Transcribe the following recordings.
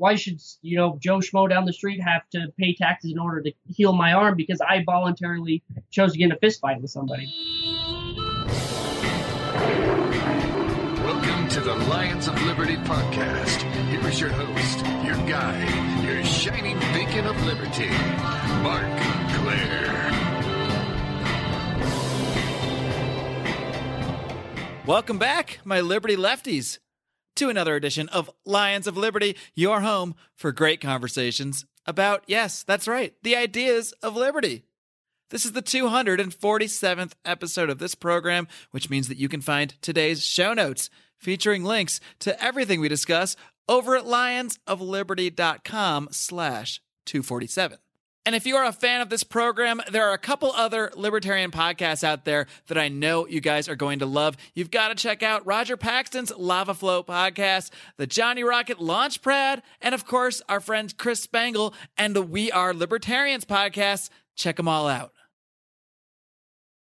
why should you know Joe Schmo down the street have to pay taxes in order to heal my arm because I voluntarily chose to get in a fist fight with somebody? Welcome to the Lions of Liberty podcast. Here is your host, your guide, your shining beacon of liberty, Marc Clair. Welcome back, my Liberty lefties, to another edition of Lions of Liberty, your home for great conversations about, yes, that's right, the ideas of liberty. This is the 247th episode of this program, which means that you can find today's show notes featuring links to everything we discuss over at lionsofliberty.com slash 247. And if you are a fan of this program, there are a couple other libertarian podcasts out there that I know you guys are going to love. You've got to check out Roger Paxton's Lava Flow podcast, the Johnny Rocket Launchpad, and of course, our friend Chris Spangle and the We Are Libertarians podcast. Check them all out.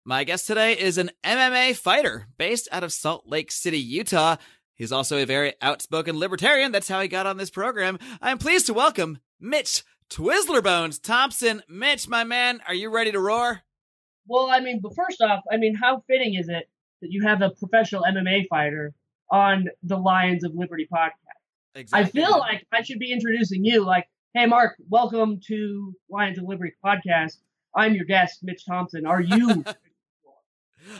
My guest today is an MMA fighter based out of Salt Lake City, Utah. He's also a very outspoken libertarian. That's how he got on this program. I'm pleased to welcome Mitch Twizzler Bones Thompson. Mitch, my man, are you ready to roar? Well, I mean, but first off, I mean, how fitting is it that you have a professional MMA fighter on the Lions of Liberty podcast? Exactly. I feel like I should be introducing you, like, hey, Marc, welcome to Lions of Liberty podcast. I'm your guest, Mitch Thompson. Are you?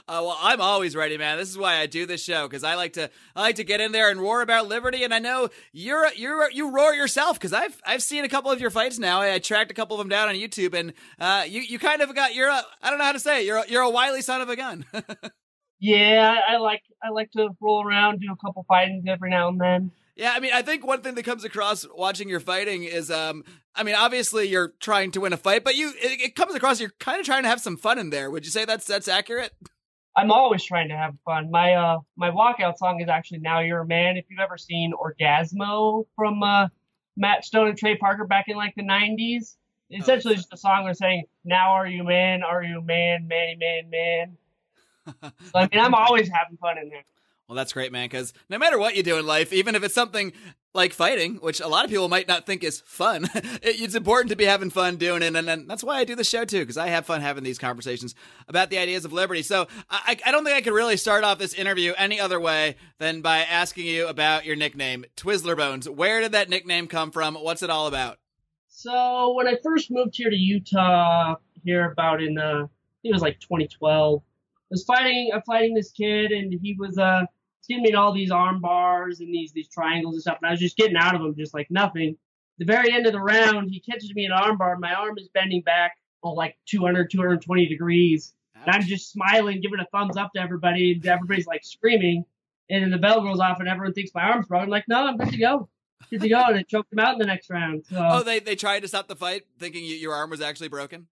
Uh, well, I'm always ready, man. This is why I do this show because I like to I like to get in there and roar about liberty. And I know you're you're you roar yourself because I've I've seen a couple of your fights now. I tracked a couple of them down on YouTube, and uh, you you kind of got you're a I don't know how to say it. You're a, you're a wily son of a gun. yeah, I, I like I like to roll around, do a couple fightings every now and then. Yeah, I mean, I think one thing that comes across watching your fighting is, um, I mean, obviously you're trying to win a fight, but you it, it comes across you're kind of trying to have some fun in there. Would you say that's that's accurate? I'm always trying to have fun. My uh my walkout song is actually "Now You're a Man." If you've ever seen Orgazmo from uh, Matt Stone and Trey Parker back in like the '90s, essentially just a song where saying "Now are you man? Are you man? Man, man, man." so, I mean, I'm always having fun in there. Well, that's great, man. Because no matter what you do in life, even if it's something like fighting, which a lot of people might not think is fun, it's important to be having fun doing it. And, and that's why I do the show too, because I have fun having these conversations about the ideas of liberty. So I, I don't think I could really start off this interview any other way than by asking you about your nickname, Twizzler Bones. Where did that nickname come from? What's it all about? So when I first moved here to Utah, here about in uh, it was like 2012. I was fighting, I'm fighting this kid, and he was uh getting me all these arm bars and these these triangles and stuff, and I was just getting out of them just like nothing. The very end of the round, he catches me an arm bar. My arm is bending back oh, like 200, 220 degrees. And I'm just smiling, giving a thumbs up to everybody, and everybody's like screaming. And then the bell goes off, and everyone thinks my arm's broken. I'm like, no, I'm good to go. Good to go. And it choked him out in the next round. So. Oh, they, they tried to stop the fight, thinking you, your arm was actually broken?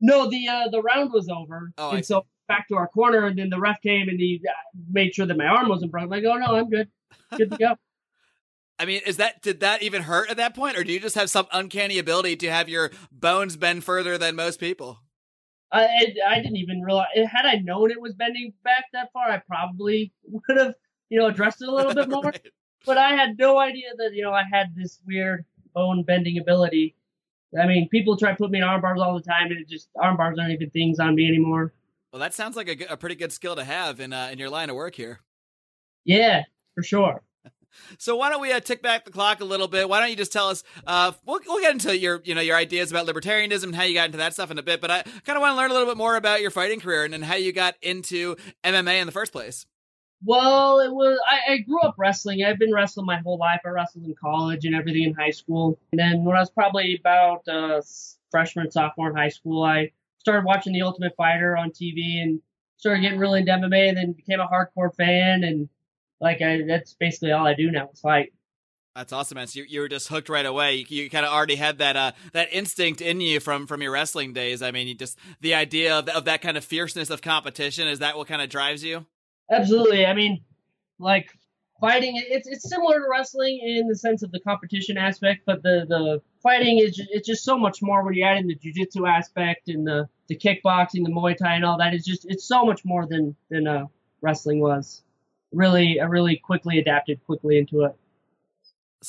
No, the uh, the round was over. Oh, and I so back to our corner, and then the ref came and he uh, made sure that my arm wasn't broken. Like, oh no, I'm good, good to go. I mean, is that did that even hurt at that point, or do you just have some uncanny ability to have your bones bend further than most people? I I, I didn't even realize. Had I known it was bending back that far, I probably would have you know addressed it a little bit more. Right. But I had no idea that you know I had this weird bone bending ability. I mean, people try to put me in arm bars all the time, and it just arm bars aren't even things on me anymore. Well, that sounds like a, a pretty good skill to have in uh, in your line of work here. Yeah, for sure. So why don't we uh, tick back the clock a little bit? Why don't you just tell us? Uh, we'll we'll get into your you know your ideas about libertarianism and how you got into that stuff in a bit. But I kind of want to learn a little bit more about your fighting career and, and how you got into MMA in the first place. Well, it was I, I grew up wrestling. I've been wrestling my whole life. I wrestled in college and everything in high school. And then when I was probably about uh, freshman, sophomore in high school, I started watching The Ultimate Fighter on TV and started getting really into MMA. And then became a hardcore fan. And like I, that's basically all I do now is fight. That's awesome, man. So you, you were just hooked right away. You, you kind of already had that uh, that instinct in you from from your wrestling days. I mean, you just the idea of, of that kind of fierceness of competition is that what kind of drives you? Absolutely. I mean, like fighting, it's it's similar to wrestling in the sense of the competition aspect, but the the fighting is it's just so much more when you add in the jujitsu aspect and the the kickboxing, the Muay Thai, and all that. It's just it's so much more than than uh, wrestling was. Really, I really quickly adapted quickly into it.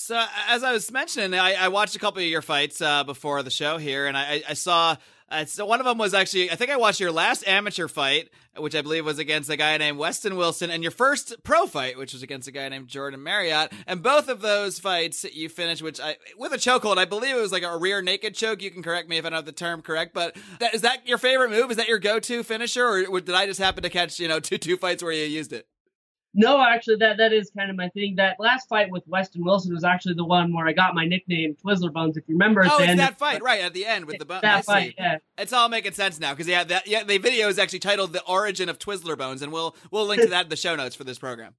So as I was mentioning, I, I watched a couple of your fights uh, before the show here, and I, I saw uh, so one of them was actually I think I watched your last amateur fight, which I believe was against a guy named Weston Wilson, and your first pro fight, which was against a guy named Jordan Marriott. And both of those fights you finished, which I with a chokehold. I believe it was like a rear naked choke. You can correct me if I don't have the term correct, but that, is that your favorite move? Is that your go to finisher, or did I just happen to catch you know two two fights where you used it? No, actually, that that is kind of my thing. That last fight with Weston Wilson was actually the one where I got my nickname Twizzler Bones. If you remember, oh, it's that fight right at the end with the. That fight, yeah. It's all making sense now because yeah, that yeah, the video is actually titled "The Origin of Twizzler Bones," and we'll we'll link to that in the show notes for this program.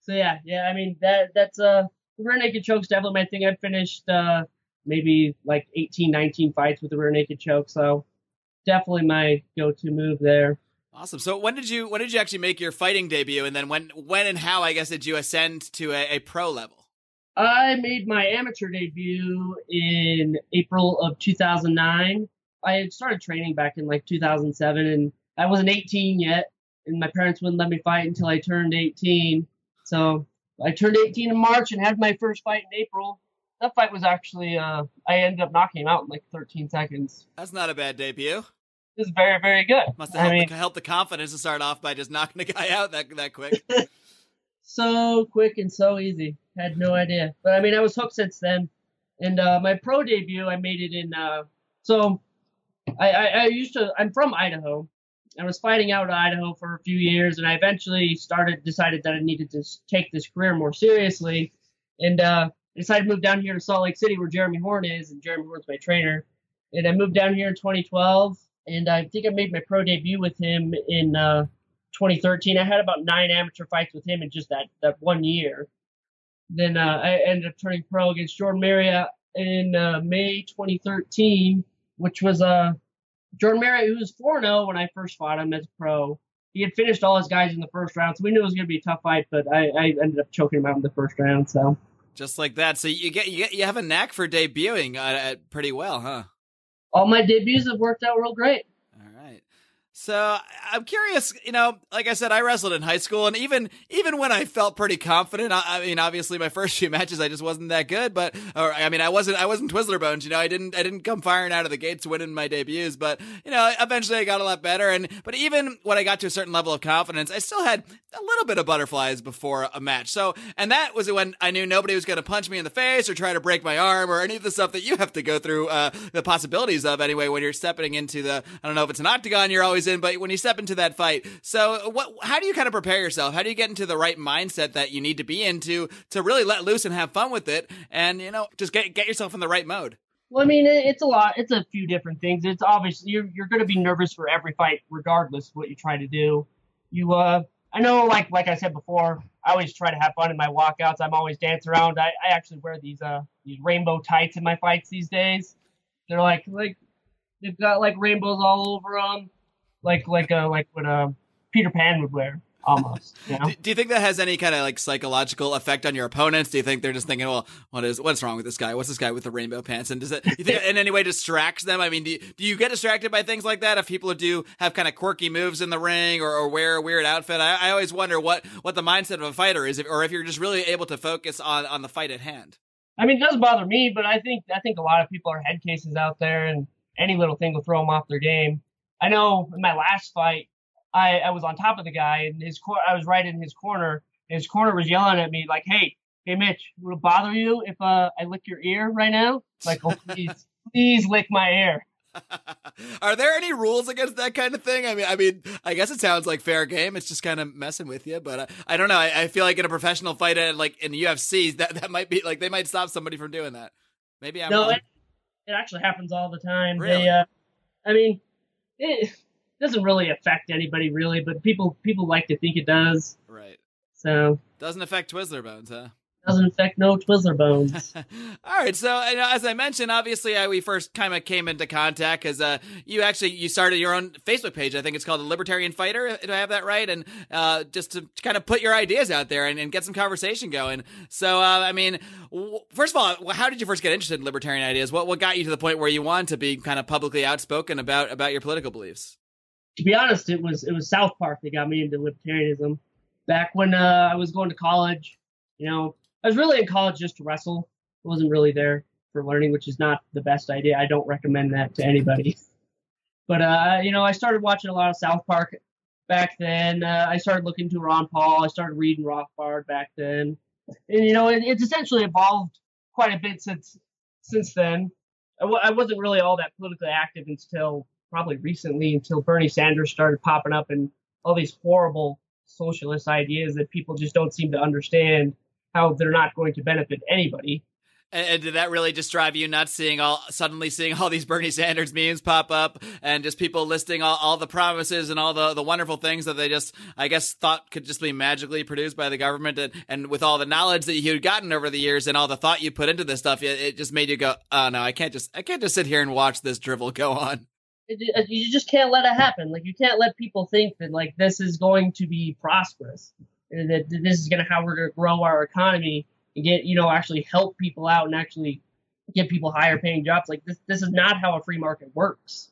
So yeah, yeah, I mean that that's uh rear naked choke's definitely my thing. I've finished uh maybe like 18, 19 fights with the rear naked choke, so definitely my go-to move there. Awesome. So when did you when did you actually make your fighting debut, and then when when and how I guess did you ascend to a, a pro level? I made my amateur debut in April of 2009. I had started training back in like 2007, and I wasn't 18 yet, and my parents wouldn't let me fight until I turned 18. So I turned 18 in March and had my first fight in April. That fight was actually uh, I ended up knocking him out in like 13 seconds. That's not a bad debut is very, very good. Must have helped, I mean, the, helped the confidence to start off by just knocking the guy out that that quick. so quick and so easy. Had no idea. But I mean, I was hooked since then. And uh, my pro debut, I made it in. Uh, so I, I, I used to. I'm from Idaho. I was fighting out in Idaho for a few years, and I eventually started decided that I needed to take this career more seriously, and uh, decided to move down here to Salt Lake City, where Jeremy Horn is, and Jeremy Horn's my trainer. And I moved down here in 2012, and I think I made my pro debut with him in uh, 2013. I had about nine amateur fights with him in just that that one year. Then uh, I ended up turning pro against Jordan Marriott in uh, May 2013, which was uh, Jordan Marriott, who was 4 0 when I first fought him as a pro. He had finished all his guys in the first round, so we knew it was going to be a tough fight, but I, I ended up choking him out in the first round. So just like that. So you get you get you have a knack for debuting uh, pretty well, huh? All my debuts have worked out real great. So I'm curious, you know, like I said, I wrestled in high school, and even even when I felt pretty confident, I, I, mean, obviously my first few matches I just wasn't that good, but or I mean, I wasn't I wasn't Twizzler Bones, you know, I didn't I didn't come firing out of the gates winning my debuts, but you know, eventually I got a lot better, and but even when I got to a certain level of confidence, I still had a little bit of butterflies before a match. So, and that was when I knew nobody was going to punch me in the face or try to break my arm or any of the stuff that you have to go through uh, the possibilities of anyway when you're stepping into the I don't know if it's an octagon you're always but when you step into that fight. So, what? How do you kind of prepare yourself? How do you get into the right mindset that you need to be into to really let loose and have fun with it, and you know, just get get yourself in the right mode? Well, I mean, it's a lot. It's a few different things. It's obviously you're you're going to be nervous for every fight, regardless of what you try to do. You, uh, I know, like like I said before, I always try to have fun in my walkouts. I'm always dancing around. I, I actually wear these uh these rainbow tights in my fights these days. They're like like they've got like rainbows all over them like like a uh, like what a uh, Peter Pan would wear almost. You know? do, do, you think that has any kind of like psychological effect on your opponents? Do you think they're just thinking, well, what is what's wrong with this guy? What's this guy with the rainbow pants? And does it you think in any way distracts them? I mean, do you, do you get distracted by things like that if people do have kind of quirky moves in the ring or, or wear a weird outfit? I, I, always wonder what what the mindset of a fighter is, if, or if you're just really able to focus on on the fight at hand. I mean, it doesn't bother me, but I think I think a lot of people are head cases out there, and any little thing will throw them off their game. I know in my last fight, I, I was on top of the guy and his cor- I was right in his corner. And his corner was yelling at me like, "Hey, hey, Mitch, will it bother you if uh, I lick your ear right now? Like, oh, please, please lick my ear." Are there any rules against that kind of thing? I mean, I mean, I guess it sounds like fair game. It's just kind of messing with you, but uh, I don't know. I, I, feel like in a professional fight, uh, like in the UFC, that that might be like they might stop somebody from doing that. Maybe I'm no. It, it, actually happens all the time. Really? They, uh, I mean, Eh, it doesn't really affect anybody really, but people people like to think it does. Right. So doesn't affect Twizzler bones, huh? Doesn't affect no Twizzler bones. All right, so as I mentioned, obviously I, we first kind of came into contact because uh, you actually you started your own Facebook page. I think it's called the Libertarian Fighter. Do I have that right? And uh, just to kind of put your ideas out there and, and get some conversation going. So uh, I mean, w- first of all, how did you first get interested in libertarian ideas? What what got you to the point where you wanted to be kind of publicly outspoken about about your political beliefs? To be honest, it was it was South Park that got me into libertarianism. Back when uh, I was going to college, you know, I was really in college just to wrestle. I wasn't really there for learning, which is not the best idea. I don't recommend that to anybody. But uh, you know, I started watching a lot of South Park back then. Uh, I started looking to Ron Paul. I started reading Rothbard back then, and you know, it, it's essentially evolved quite a bit since since then. I w- I wasn't really all that politically active until probably recently, until Bernie Sanders started popping up and all these horrible socialist ideas that people just don't seem to understand how they're not going to benefit anybody. And, and, did that really just drive you nuts seeing all suddenly seeing all these Bernie Sanders memes pop up and just people listing all, all the promises and all the, the wonderful things that they just I guess thought could just be magically produced by the government and, and with all the knowledge that you'd gotten over the years and all the thought you put into this stuff it, it just made you go oh no I can't just I can't just sit here and watch this drivel go on. It, you just can't let it happen. Like you can't let people think that like this is going to be prosperous and that this is going to how we're going to grow our economy and get you know actually help people out and actually get people higher paying jobs. Like this, this is not how a free market works.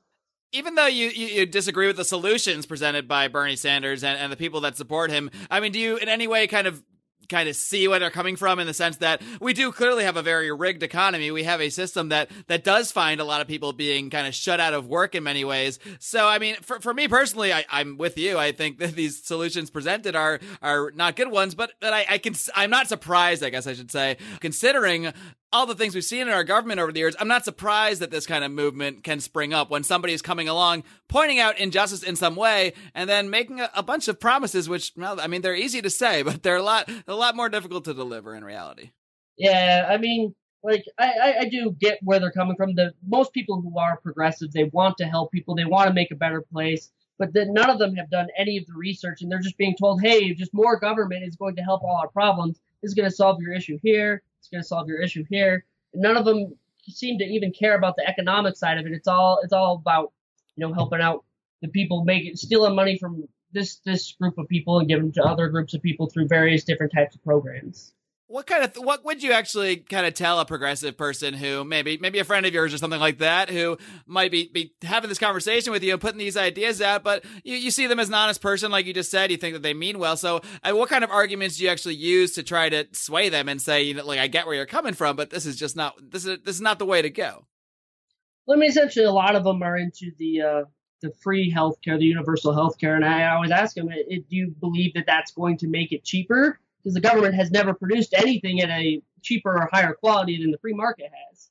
Even though you, you, you disagree with the solutions presented by Bernie Sanders and, and the people that support him, I mean, do you in any way kind of kind of see where they're coming from in the sense that we do clearly have a very rigged economy. We have a system that that does find a lot of people being kind of shut out of work in many ways. So I mean, for, for me personally, I, I'm with you. I think that these solutions presented are are not good ones, but but I, I can I'm not surprised. I guess I should say, considering all the things we've seen in our government over the years, I'm not surprised that this kind of movement can spring up when somebody is coming along, pointing out injustice in some way, and then making a, a, bunch of promises, which, well, I mean, they're easy to say, but they're a lot, a lot more difficult to deliver in reality. Yeah, I mean, like, I, I, I do get where they're coming from. The most people who are progressives, they want to help people, they want to make a better place, but then none of them have done any of the research, and they're just being told, hey, just more government is going to help all our problems. This is going to solve your issue here it's going to solve your issue here. None of them seem to even care about the economic side of it. It's all it's all about you know helping out the people, making stealing money from this this group of people and giving to other groups of people through various different types of programs what kind of th- what would you actually kind of tell a progressive person who maybe maybe a friend of yours or something like that who might be, be having this conversation with you and putting these ideas out but you, you see them as an honest person like you just said you think that they mean well. So uh, what kind of arguments do you actually use to try to sway them and say you know like i get where you're coming from but this is just not this is this is not the way to go i mean essentially a lot of them are into the uh the free healthcare the universal healthcare and i always ask them do you believe that that's going to make it cheaper because the government has never produced anything at a cheaper or higher quality than the free market has.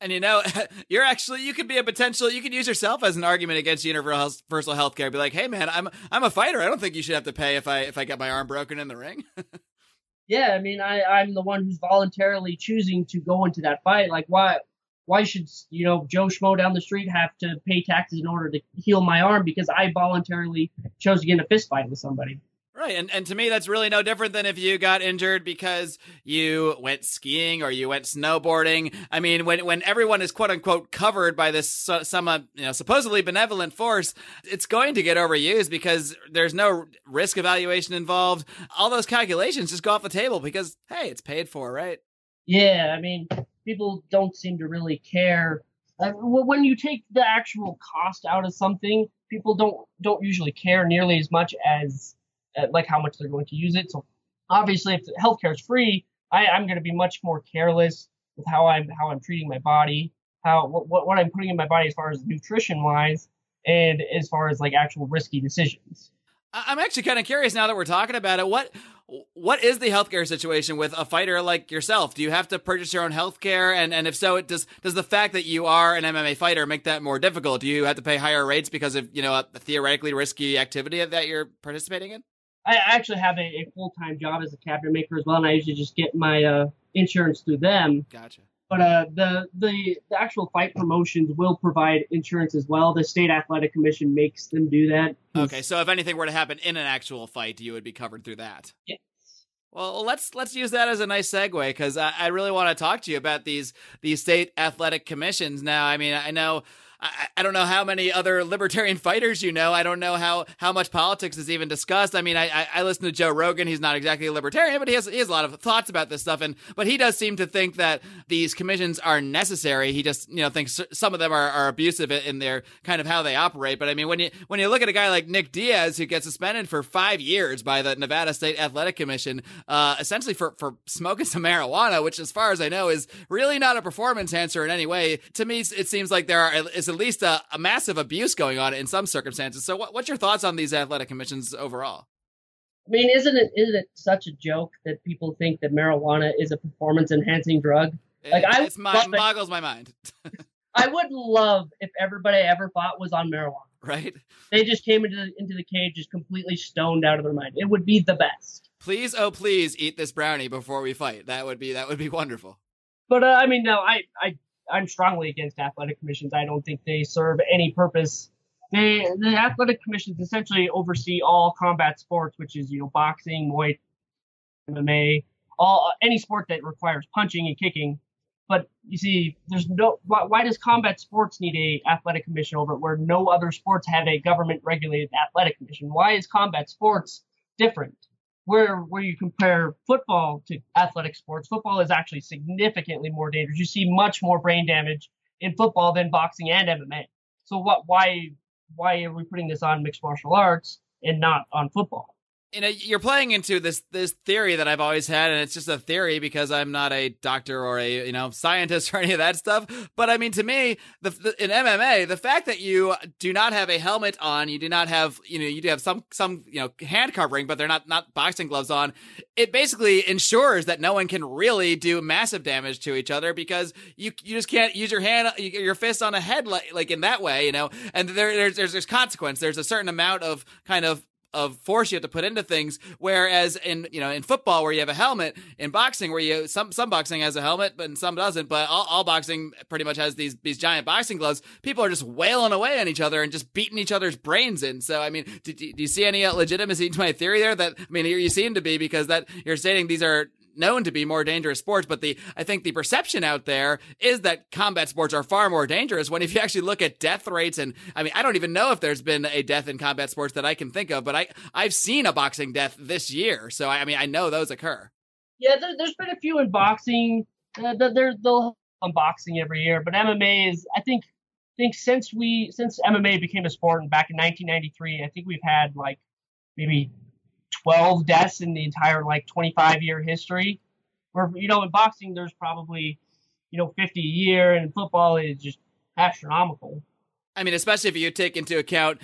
And you know, you're actually you could be a potential. You could use yourself as an argument against universal health care. Be like, hey man, I'm I'm a fighter. I don't think you should have to pay if I if I get my arm broken in the ring. yeah, I mean, I I'm the one who's voluntarily choosing to go into that fight. Like, why why should you know Joe Schmo down the street have to pay taxes in order to heal my arm because I voluntarily chose to get in a fist fight with somebody? Right. And and to me that's really no different than if you got injured because you went skiing or you went snowboarding. I mean, when when everyone is quote unquote covered by this some uh, you know supposedly benevolent force, it's going to get overused because there's no risk evaluation involved. All those calculations just go off the table because hey, it's paid for, right? Yeah, I mean, people don't seem to really care uh, when you take the actual cost out of something, people don't don't usually care nearly as much as like how much they're going to use it. So obviously, if healthcare is free, I, I'm going to be much more careless with how I'm how I'm treating my body, how what what I'm putting in my body as far as nutrition wise, and as far as like actual risky decisions. I'm actually kind of curious now that we're talking about it. What what is the healthcare situation with a fighter like yourself? Do you have to purchase your own healthcare? And and if so, does does the fact that you are an MMA fighter make that more difficult? Do you have to pay higher rates because of you know a theoretically risky activity that you're participating in? I actually have a, a full time job as a cabinet maker as well, and I usually just get my uh, insurance through them. Gotcha. But uh, the, the the actual fight promotions will provide insurance as well. The state athletic commission makes them do that. Okay, so if anything were to happen in an actual fight, you would be covered through that. Yes. Well, let's let's use that as a nice segue because I, I really want to talk to you about these these state athletic commissions. Now, I mean, I know I, I don't know how many other libertarian fighters you know. I don't know how how much politics is even discussed. I mean, I, I, I listen to Joe Rogan. He's not exactly a libertarian, but he has he has a lot of thoughts about this stuff. And but he does seem to think that these commissions are necessary. He just you know thinks some of them are, are abusive in their kind of how they operate. But I mean, when you when you look at a guy like Nick Diaz who gets suspended for five years by the Nevada State Athletic Commission, uh, essentially for for smoking some marijuana, which as far as I know is really not a performance enhancer in any way. To me, it seems like there are, is at least a, a massive abuse going on in some circumstances. So, what, what's your thoughts on these athletic commissions overall? I mean, isn't it isn't it such a joke that people think that marijuana is a performance enhancing drug? Like it, I it's my, boggles my mind. I would love if everybody I ever fought was on marijuana. Right. They just came into the, into the cage just completely stoned out of their mind. It would be the best. Please, oh please, eat this brownie before we fight. That would be that would be wonderful. But uh, I mean, no, I I I'm strongly against athletic commissions. I don't think they serve any purpose. They the athletic commissions essentially oversee all combat sports, which is you know boxing, Muay, MMA, all any sport that requires punching and kicking. But you see, there's no why, why does combat sports need a athletic commission over it, where no other sports have a government regulated athletic commission? Why is combat sports different? Where where you compare football to athletic sports, football is actually significantly more dangerous. You see much more brain damage in football than boxing and MMA. So what why why are we putting this on mixed martial arts and not on football? You know you're playing into this this theory that I've always had, and it's just a theory because I'm not a doctor or a you know scientist or any of that stuff. But I mean, to me, the, the in MMA, the fact that you do not have a helmet on, you do not have you know you do have some some you know hand covering, but they're not not boxing gloves on. It basically ensures that no one can really do massive damage to each other because you you just can't use your hand your fist on a head like like in that way, you know. And there there's there's, there's consequence. There's a certain amount of kind of of force you have to put into things. Whereas in you know in football where you have a helmet, in boxing where you some some boxing has a helmet, but some doesn't. But all, all boxing pretty much has these these giant boxing gloves. People are just wailing away on each other and just beating each other's brains in. So I mean, do, do you see any uh, legitimacy to my theory there? That I mean, you seem to be because that you're stating these are known to be more dangerous sports, but the I think the perception out there is that combat sports are far more dangerous. When if you actually look at death rates, and I mean, I don't even know if there's been a death in combat sports that I can think of, but I I've seen a boxing death this year, so I, I mean, I know those occur. Yeah, there, has been a few in boxing. Uh, there they'll have boxing every year, but MMA is I think I think since we since MMA became a sport back in 1993, I think we've had like maybe 12 deaths in the entire like 25 year history. Where you know in boxing there's probably you know 50 a year, and football is just astronomical. I mean, especially if you take into account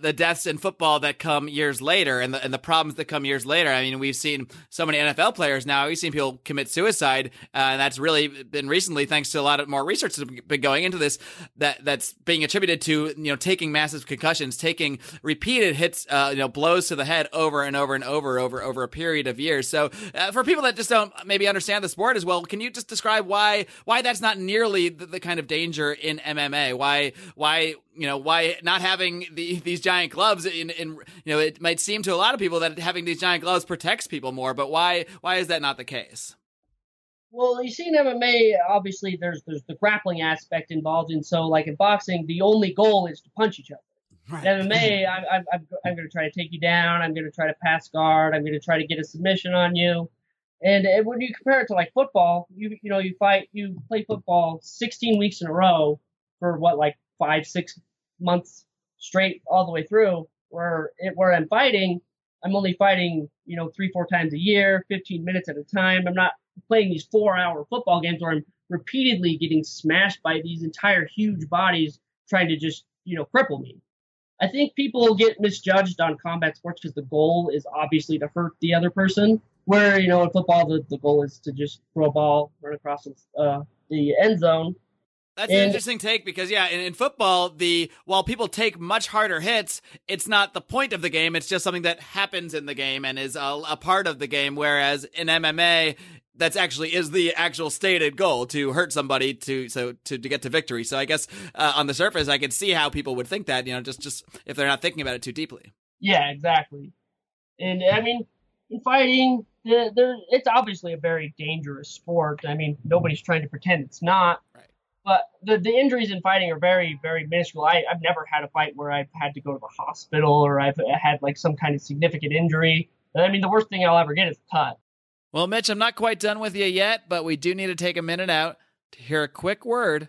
the deaths in football that come years later and the, and the problems that come years later. I mean, we've seen so many NFL players now. We've seen people commit suicide, uh, and that's really been recently thanks to a lot of more research that's been going into this. That that's being attributed to you know taking massive concussions, taking repeated hits, uh, you know, blows to the head over and over and over over over a period of years. So uh, for people that just don't maybe understand the sport as well, can you just describe why why that's not nearly the, the kind of danger in MMA? Why why you know why not having the, these giant gloves in, in you know it might seem to a lot of people that having these giant gloves protects people more but why why is that not the case? Well you see in mma obviously there's there's the grappling aspect involved and so like in boxing the only goal is to punch each other. Right. in mma I, I, I'm, I'm going to try to take you down i'm going to try to pass guard i'm going to try to get a submission on you. And when you compare it to like football you you know you fight you play football 16 weeks in a row for what like five, six months straight all the way through. Where it, where I'm fighting, I'm only fighting, you know, three, four times a year, 15 minutes at a time. I'm not playing these four hour football games where I'm repeatedly getting smashed by these entire huge bodies trying to just, you know, cripple me. I think people get misjudged on combat sports because the goal is obviously to hurt the other person. Where, you know, in football, the, the goal is to just throw a ball, run across uh, the end zone. That's and, an interesting take because yeah, in, in, football, the while people take much harder hits, it's not the point of the game. It's just something that happens in the game and is a, a part of the game. Whereas in MMA, that's actually is the actual stated goal to hurt somebody to so to, to get to victory. So I guess uh, on the surface, I can see how people would think that you know just just if they're not thinking about it too deeply. Yeah, exactly. And I mean, in fighting, there, it's obviously a very dangerous sport. I mean, nobody's trying to pretend it's not. But the, the injuries in fighting are very very minuscule. I, I've never had a fight where I've had to go to the hospital or I've uh, had like some kind of significant injury. I mean, the worst thing I'll ever get is cut. Well, Mitch, I'm not quite done with you yet, but we do need to take a minute out to hear a quick word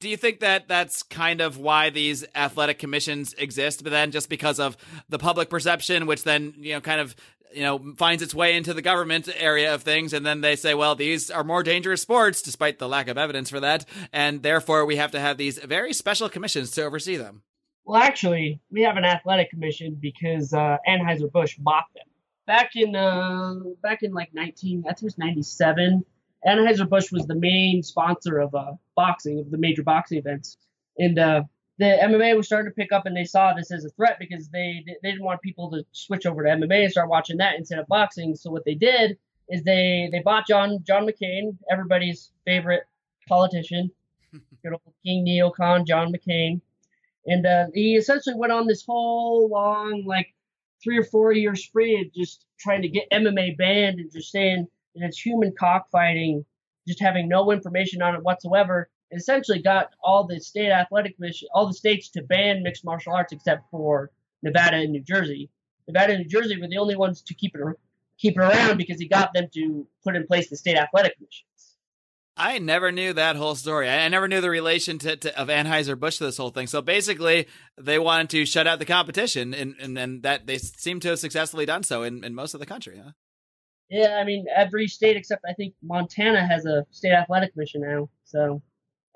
Do you think that that's kind of why these athletic commissions exist? But then just because of the public perception, which then, you know, kind of, you know, finds its way into the government area of things. And then they say, well, these are more dangerous sports, despite the lack of evidence for that. And therefore, we have to have these very special commissions to oversee them. Well, actually, we have an athletic commission because uh, Anheuser-Busch bought them back in uh, back in like 19, I think it was 97 Anheuser-Busch was the main sponsor of uh, boxing, of the major boxing events. And uh, the MMA was starting to pick up, and they saw this as a threat because they they didn't want people to switch over to MMA and start watching that instead of boxing. So what they did is they they bought John John McCain, everybody's favorite politician, good old King Neocon John McCain, and uh, he essentially went on this whole long like three or four year spree of just trying to get MMA banned and just saying and it's human cockfighting, just having no information on it whatsoever. It essentially got all the state athletic commission, all the states to ban mixed martial arts except for Nevada and New Jersey. Nevada and New Jersey were the only ones to keep it keep it around because he got them to put in place the state athletic commissions. I never knew that whole story. I never knew the relation to, to of Anheuser Busch to this whole thing. So basically, they wanted to shut out the competition, and, and, and that they seem to have successfully done so in, in most of the country. Huh? Yeah, I mean every state except I think Montana has a state athletic commission now. So,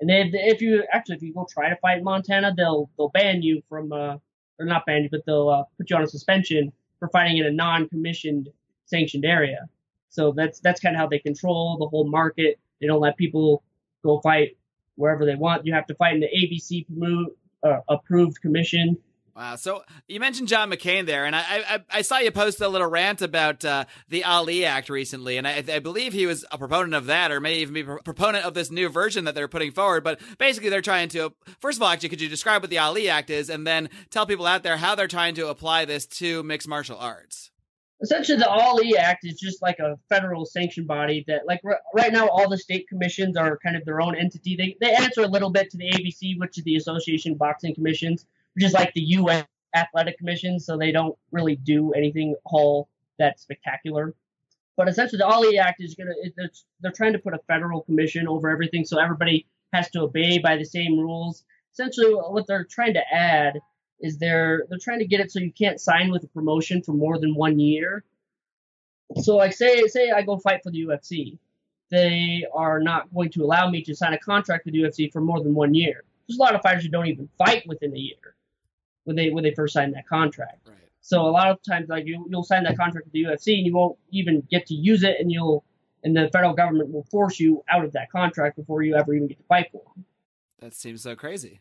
and they, if you actually if you go try to fight Montana, they'll they'll ban you from uh or not ban you, but they'll uh, put you on a suspension for fighting in a non-commissioned sanctioned area. So that's that's kind of how they control the whole market. They don't let people go fight wherever they want. You have to fight in the ABC uh, approved commission Wow. So you mentioned John McCain there, and I I, I saw you post a little rant about uh, the Ali Act recently, and I, I, believe he was a proponent of that, or may even be a proponent of this new version that they're putting forward. But basically, they're trying to first of all, actually, could you describe what the Ali Act is, and then tell people out there how they're trying to apply this to mixed martial arts? Essentially, the Ali Act is just like a federal sanction body that, like right now, all the state commissions are kind of their own entity. They they answer a little bit to the ABC, which is the Association of Boxing Commissions which is like the U.S. Athletic Commission, so they don't really do anything whole that spectacular. But essentially, the Ali Act is gonna it's, they're trying to put a federal commission over everything, so everybody has to obey by the same rules. Essentially, what they're trying to add is they're they're trying to get it so you can't sign with a promotion for more than one year. So, like, say say I go fight for the UFC, they are not going to allow me to sign a contract with the UFC for more than one year. There's a lot of fighters who don't even fight within a year when they when they first sign that contract. Right. So a lot of times, like you you'll sign that contract with the UFC and you won't even get to use it, and you'll and the federal government will force you out of that contract before you ever even get to fight for them. That seems so crazy.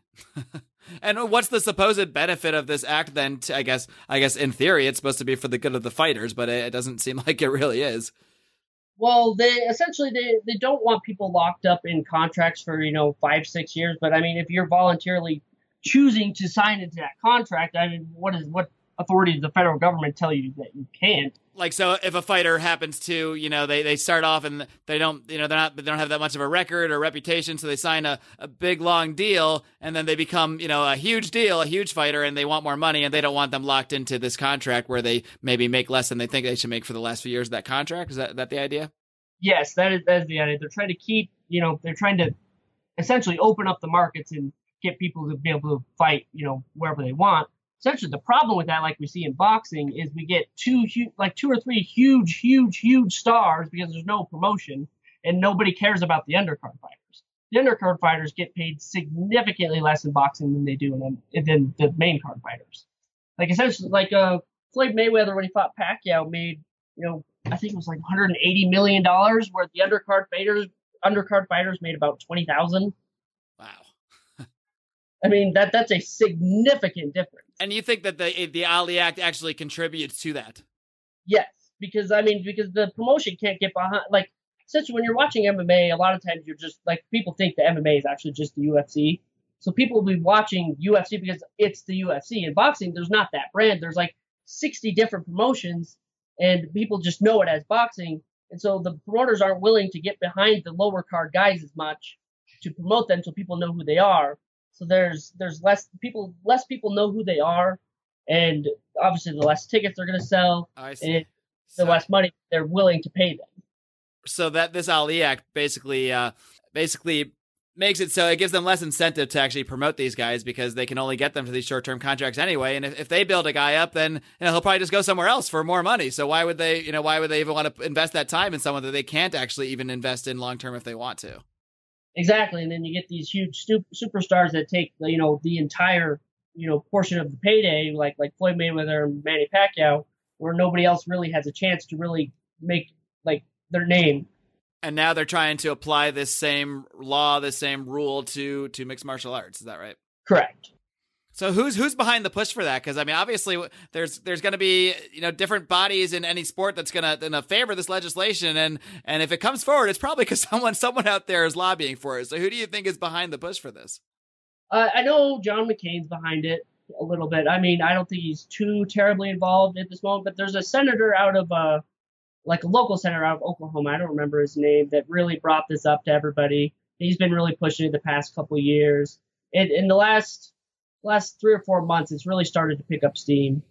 and what's the supposed benefit of this act then? To, I guess I guess in theory it's supposed to be for the good of the fighters, but it, it doesn't seem like it really is. Well, they essentially they, they don't want people locked up in contracts for you know five six years. But I mean, if you're voluntarily choosing to sign into that contract, I mean, what is what authority does the federal government tell you that you can't. Like so, if a fighter happens to, you know, they, they start off and they don't, you know, they're not, they don't have that much of a record or reputation, so they sign a, a big long deal, and then they become, you know, a huge deal, a huge fighter, and they want more money, and they don't want them locked into this contract where they maybe make less than they think they should make for the last few years of that contract. Is that that the idea? Yes, that is that is the idea. They're trying to keep, you know, they're trying to essentially open up the markets and get people to be able to fight, you know, wherever they want essentially the problem with that, like we see in boxing, is we get two hu- like two or three huge, huge, huge stars because there's no promotion and nobody cares about the undercard fighters. The undercard fighters get paid significantly less in boxing than they do in than the main card fighters. Like essentially, like uh, Floyd Mayweather when he fought Pacquiao made, you know, I think it was like 180 million dollars, where the undercard fighters undercard fighters made about 20,000. I mean that that's a significant difference. And you think that the the Ali Act actually contributes to that? Yes, because I mean, because the promotion can't get behind. Like, since when you're watching MMA, a lot of times you're just like people think the MMA is actually just the UFC. So people will be watching UFC because it's the UFC. In boxing, there's not that brand. There's like 60 different promotions, and people just know it as boxing. And so the promoters aren't willing to get behind the lower card guys as much to promote them so people know who they are. So there's there's less people less people know who they are, and obviously the less tickets they're going to sell, I see. and the So- less money they're willing to pay them. so that this Ali Act basically uh, basically makes it so it gives them less incentive to actually promote these guys because they can only get them to these short term contracts anyway. And if, if they build a guy up, then you know, he'll probably just go somewhere else for more money. So why would they, you know, why would they even want to invest that time in someone that they can't actually even invest in long term if they want to? Exactly, and then you get these huge stu- superstars that take you know the entire you know portion of the payday, like like Floyd Mayweather and Manny Pacquiao, where nobody else really has a chance to really make like their name. And now they're trying to apply this same law, this same rule to to mixed martial arts. Is that right? Correct. So who's who's behind the push for that? Because I mean, obviously, there's there's going to be you know different bodies in any sport that's going to favor this legislation, and and if it comes forward, it's probably because someone someone out there is lobbying for it. So who do you think is behind the push for this? Uh, I know John McCain's behind it a little bit. I mean, I don't think he's too terribly involved at this moment, but there's a senator out of uh, like a local senator out of Oklahoma. I don't remember his name that really brought this up to everybody. He's been really pushing it the past couple years. And in the last last three or four months, it's really started to pick up steam.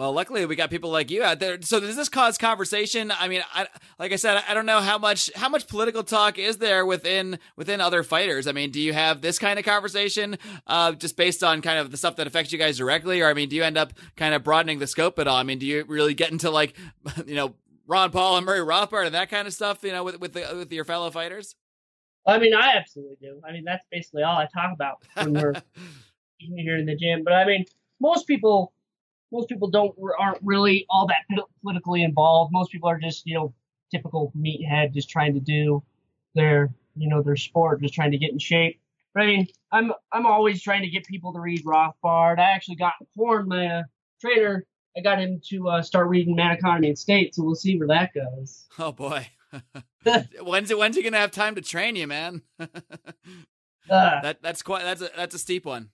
Well, luckily we got people like you out there. So does this cause conversation? I mean, I, like I said, I don't know how much how much political talk is there within within other fighters. I mean, do you have this kind of conversation uh, just based on kind of the stuff that affects you guys directly, or I mean, do you end up kind of broadening the scope at all? I mean, do you really get into like you know Ron Paul and Murray Rothbard and that kind of stuff? You know, with with the, with your fellow fighters. I mean, I absolutely do. I mean, that's basically all I talk about when we're here in the gym. But I mean, most people, most people don't aren't really all that politically involved. Most people are just you know typical meathead, just trying to do their you know their sport, just trying to get in shape. But I mean, I'm I'm always trying to get people to read Rothbard. I actually got Horn, my uh, trainer. I got him to uh, start reading Man Economy and State, so we'll see where that goes. Oh boy. when's it when's he gonna have time to train you, man? Uh, that that's quite that's a that's a steep one.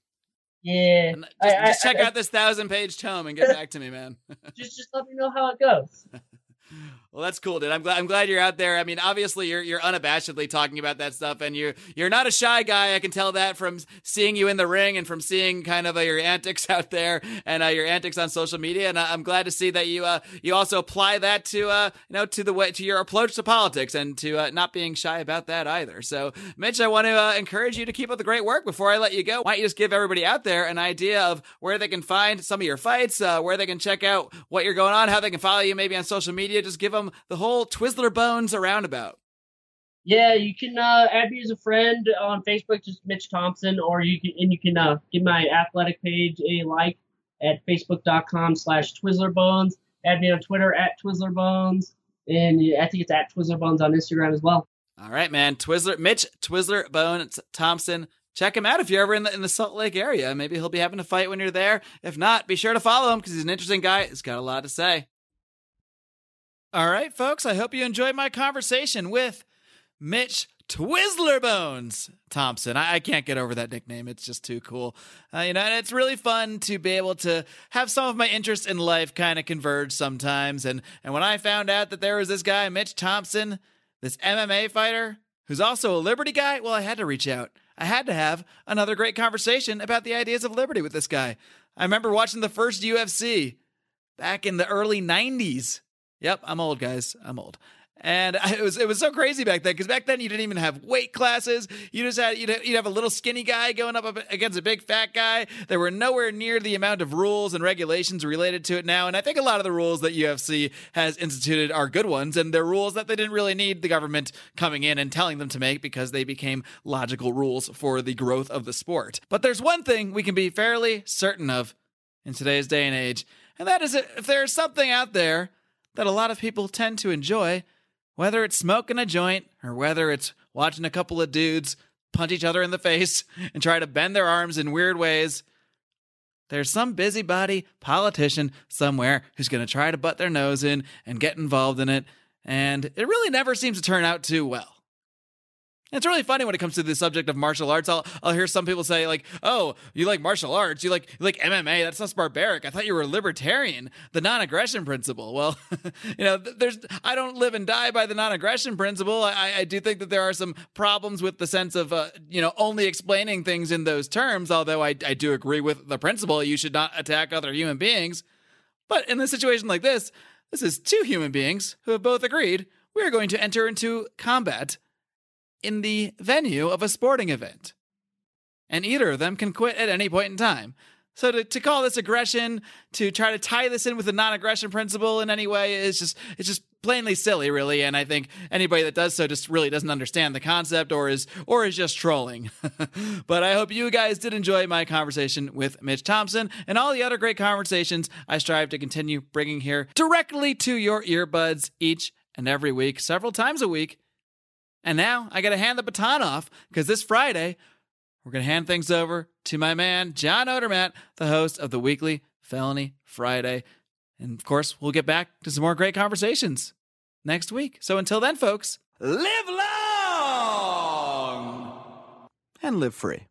Yeah, Just, I- I- just check I- out this thousand page tome and get back to me, man. just just let me know how it goes. Well, that's cool, dude. I'm glad. I'm glad you're out there. I mean, obviously, you're you're unabashedly talking about that stuff, and you're you're not a shy guy. I can tell that from seeing you in the ring and from seeing kind of uh, your antics out there and uh, your antics on social media. And I'm glad to see that you uh, you also apply that to uh, you know to the way to your approach to politics and to uh, not being shy about that either. So, Mitch, I want to encourage you to keep up the great work. Before I let you go, why don't you just give everybody out there an idea of where they can find some of your fights, where they can check out what you're going on, how they can follow you maybe on social media. Just give them the whole Twizzler Bones aroundabout. Yeah, you can uh, add me as a friend on Facebook, just Mitch Thompson, or you can and you can uh, give my athletic page a like at facebook.com slash Twizzlerbones. Add me on Twitter at Twizzlerbones, and I think it's at Twizzlerbones on Instagram as well. All right, man. Twizzler, Mitch Twizzler Bones Thompson. Check him out if you're ever in the in the Salt Lake area. Maybe he'll be having a fight when you're there. If not, be sure to follow him because he's an interesting guy. He's got a lot to say. All right, folks. I hope you enjoyed my conversation with Mitch Twizzler Bones Thompson. I, I, can't get over that nickname. It's just too cool. Uh, you know, and it's really fun to be able to have some of my interests in life kind of converge sometimes. And and when I found out that there was this guy, Mitch Thompson, this MMA fighter who's also a Liberty guy, well, I had to reach out. I had to have another great conversation about the ideas of liberty with this guy. I remember watching the first UFC back in the early 90s. Yep, I'm old, guys. I'm old. And it was it was so crazy back then because back then you didn't even have weight classes. You just had you'd, you'd have a little skinny guy going up against a big fat guy. There were nowhere near the amount of rules and regulations related to it now. And I think a lot of the rules that UFC has instituted are good ones, and they're rules that they didn't really need the government coming in and telling them to make because they became logical rules for the growth of the sport. But there's one thing we can be fairly certain of in today's day and age, and that is if there's something out there that a lot of people tend to enjoy whether it's smoking a joint or whether it's watching a couple of dudes punch each other in the face and try to bend their arms in weird ways, there's some busybody politician somewhere who's going to try to butt their nose in and get involved in it. And it really never seems to turn out too well. It's really funny when it comes to the subject of martial arts. I'll, I'll hear some people say like, "Oh, you like martial arts? You like you like MMA? That's not barbaric. I thought you were a libertarian. The non-aggression principle." Well, you know, there's I don't live and die by the non-aggression principle. I, I do think that there are some problems with the sense of uh, you know only explaining things in those terms. Although I I do agree with the principle, you should not attack other human beings. But in a situation like this, this is two human beings who have both agreed we are going to enter into combat in the venue of a sporting event. And either of them can quit at any point in time. So to, to call this aggression, to try to tie this in with the non-aggression principle in any way is just it's just plainly silly, really. And I think anybody that does so just really doesn't understand the concept or is or is just trolling. but I hope you guys did enjoy my conversation with Mitch Thompson and all the other great conversations I strive to continue bringing here directly to your earbuds each and every week, several times a week and now I got to hand the baton off because this Friday, we're going to hand things over to my man, John Odermatt, the host of the weekly Felony Friday. And of course, we'll get back to some more great conversations next week. So until then, folks, live long and live free.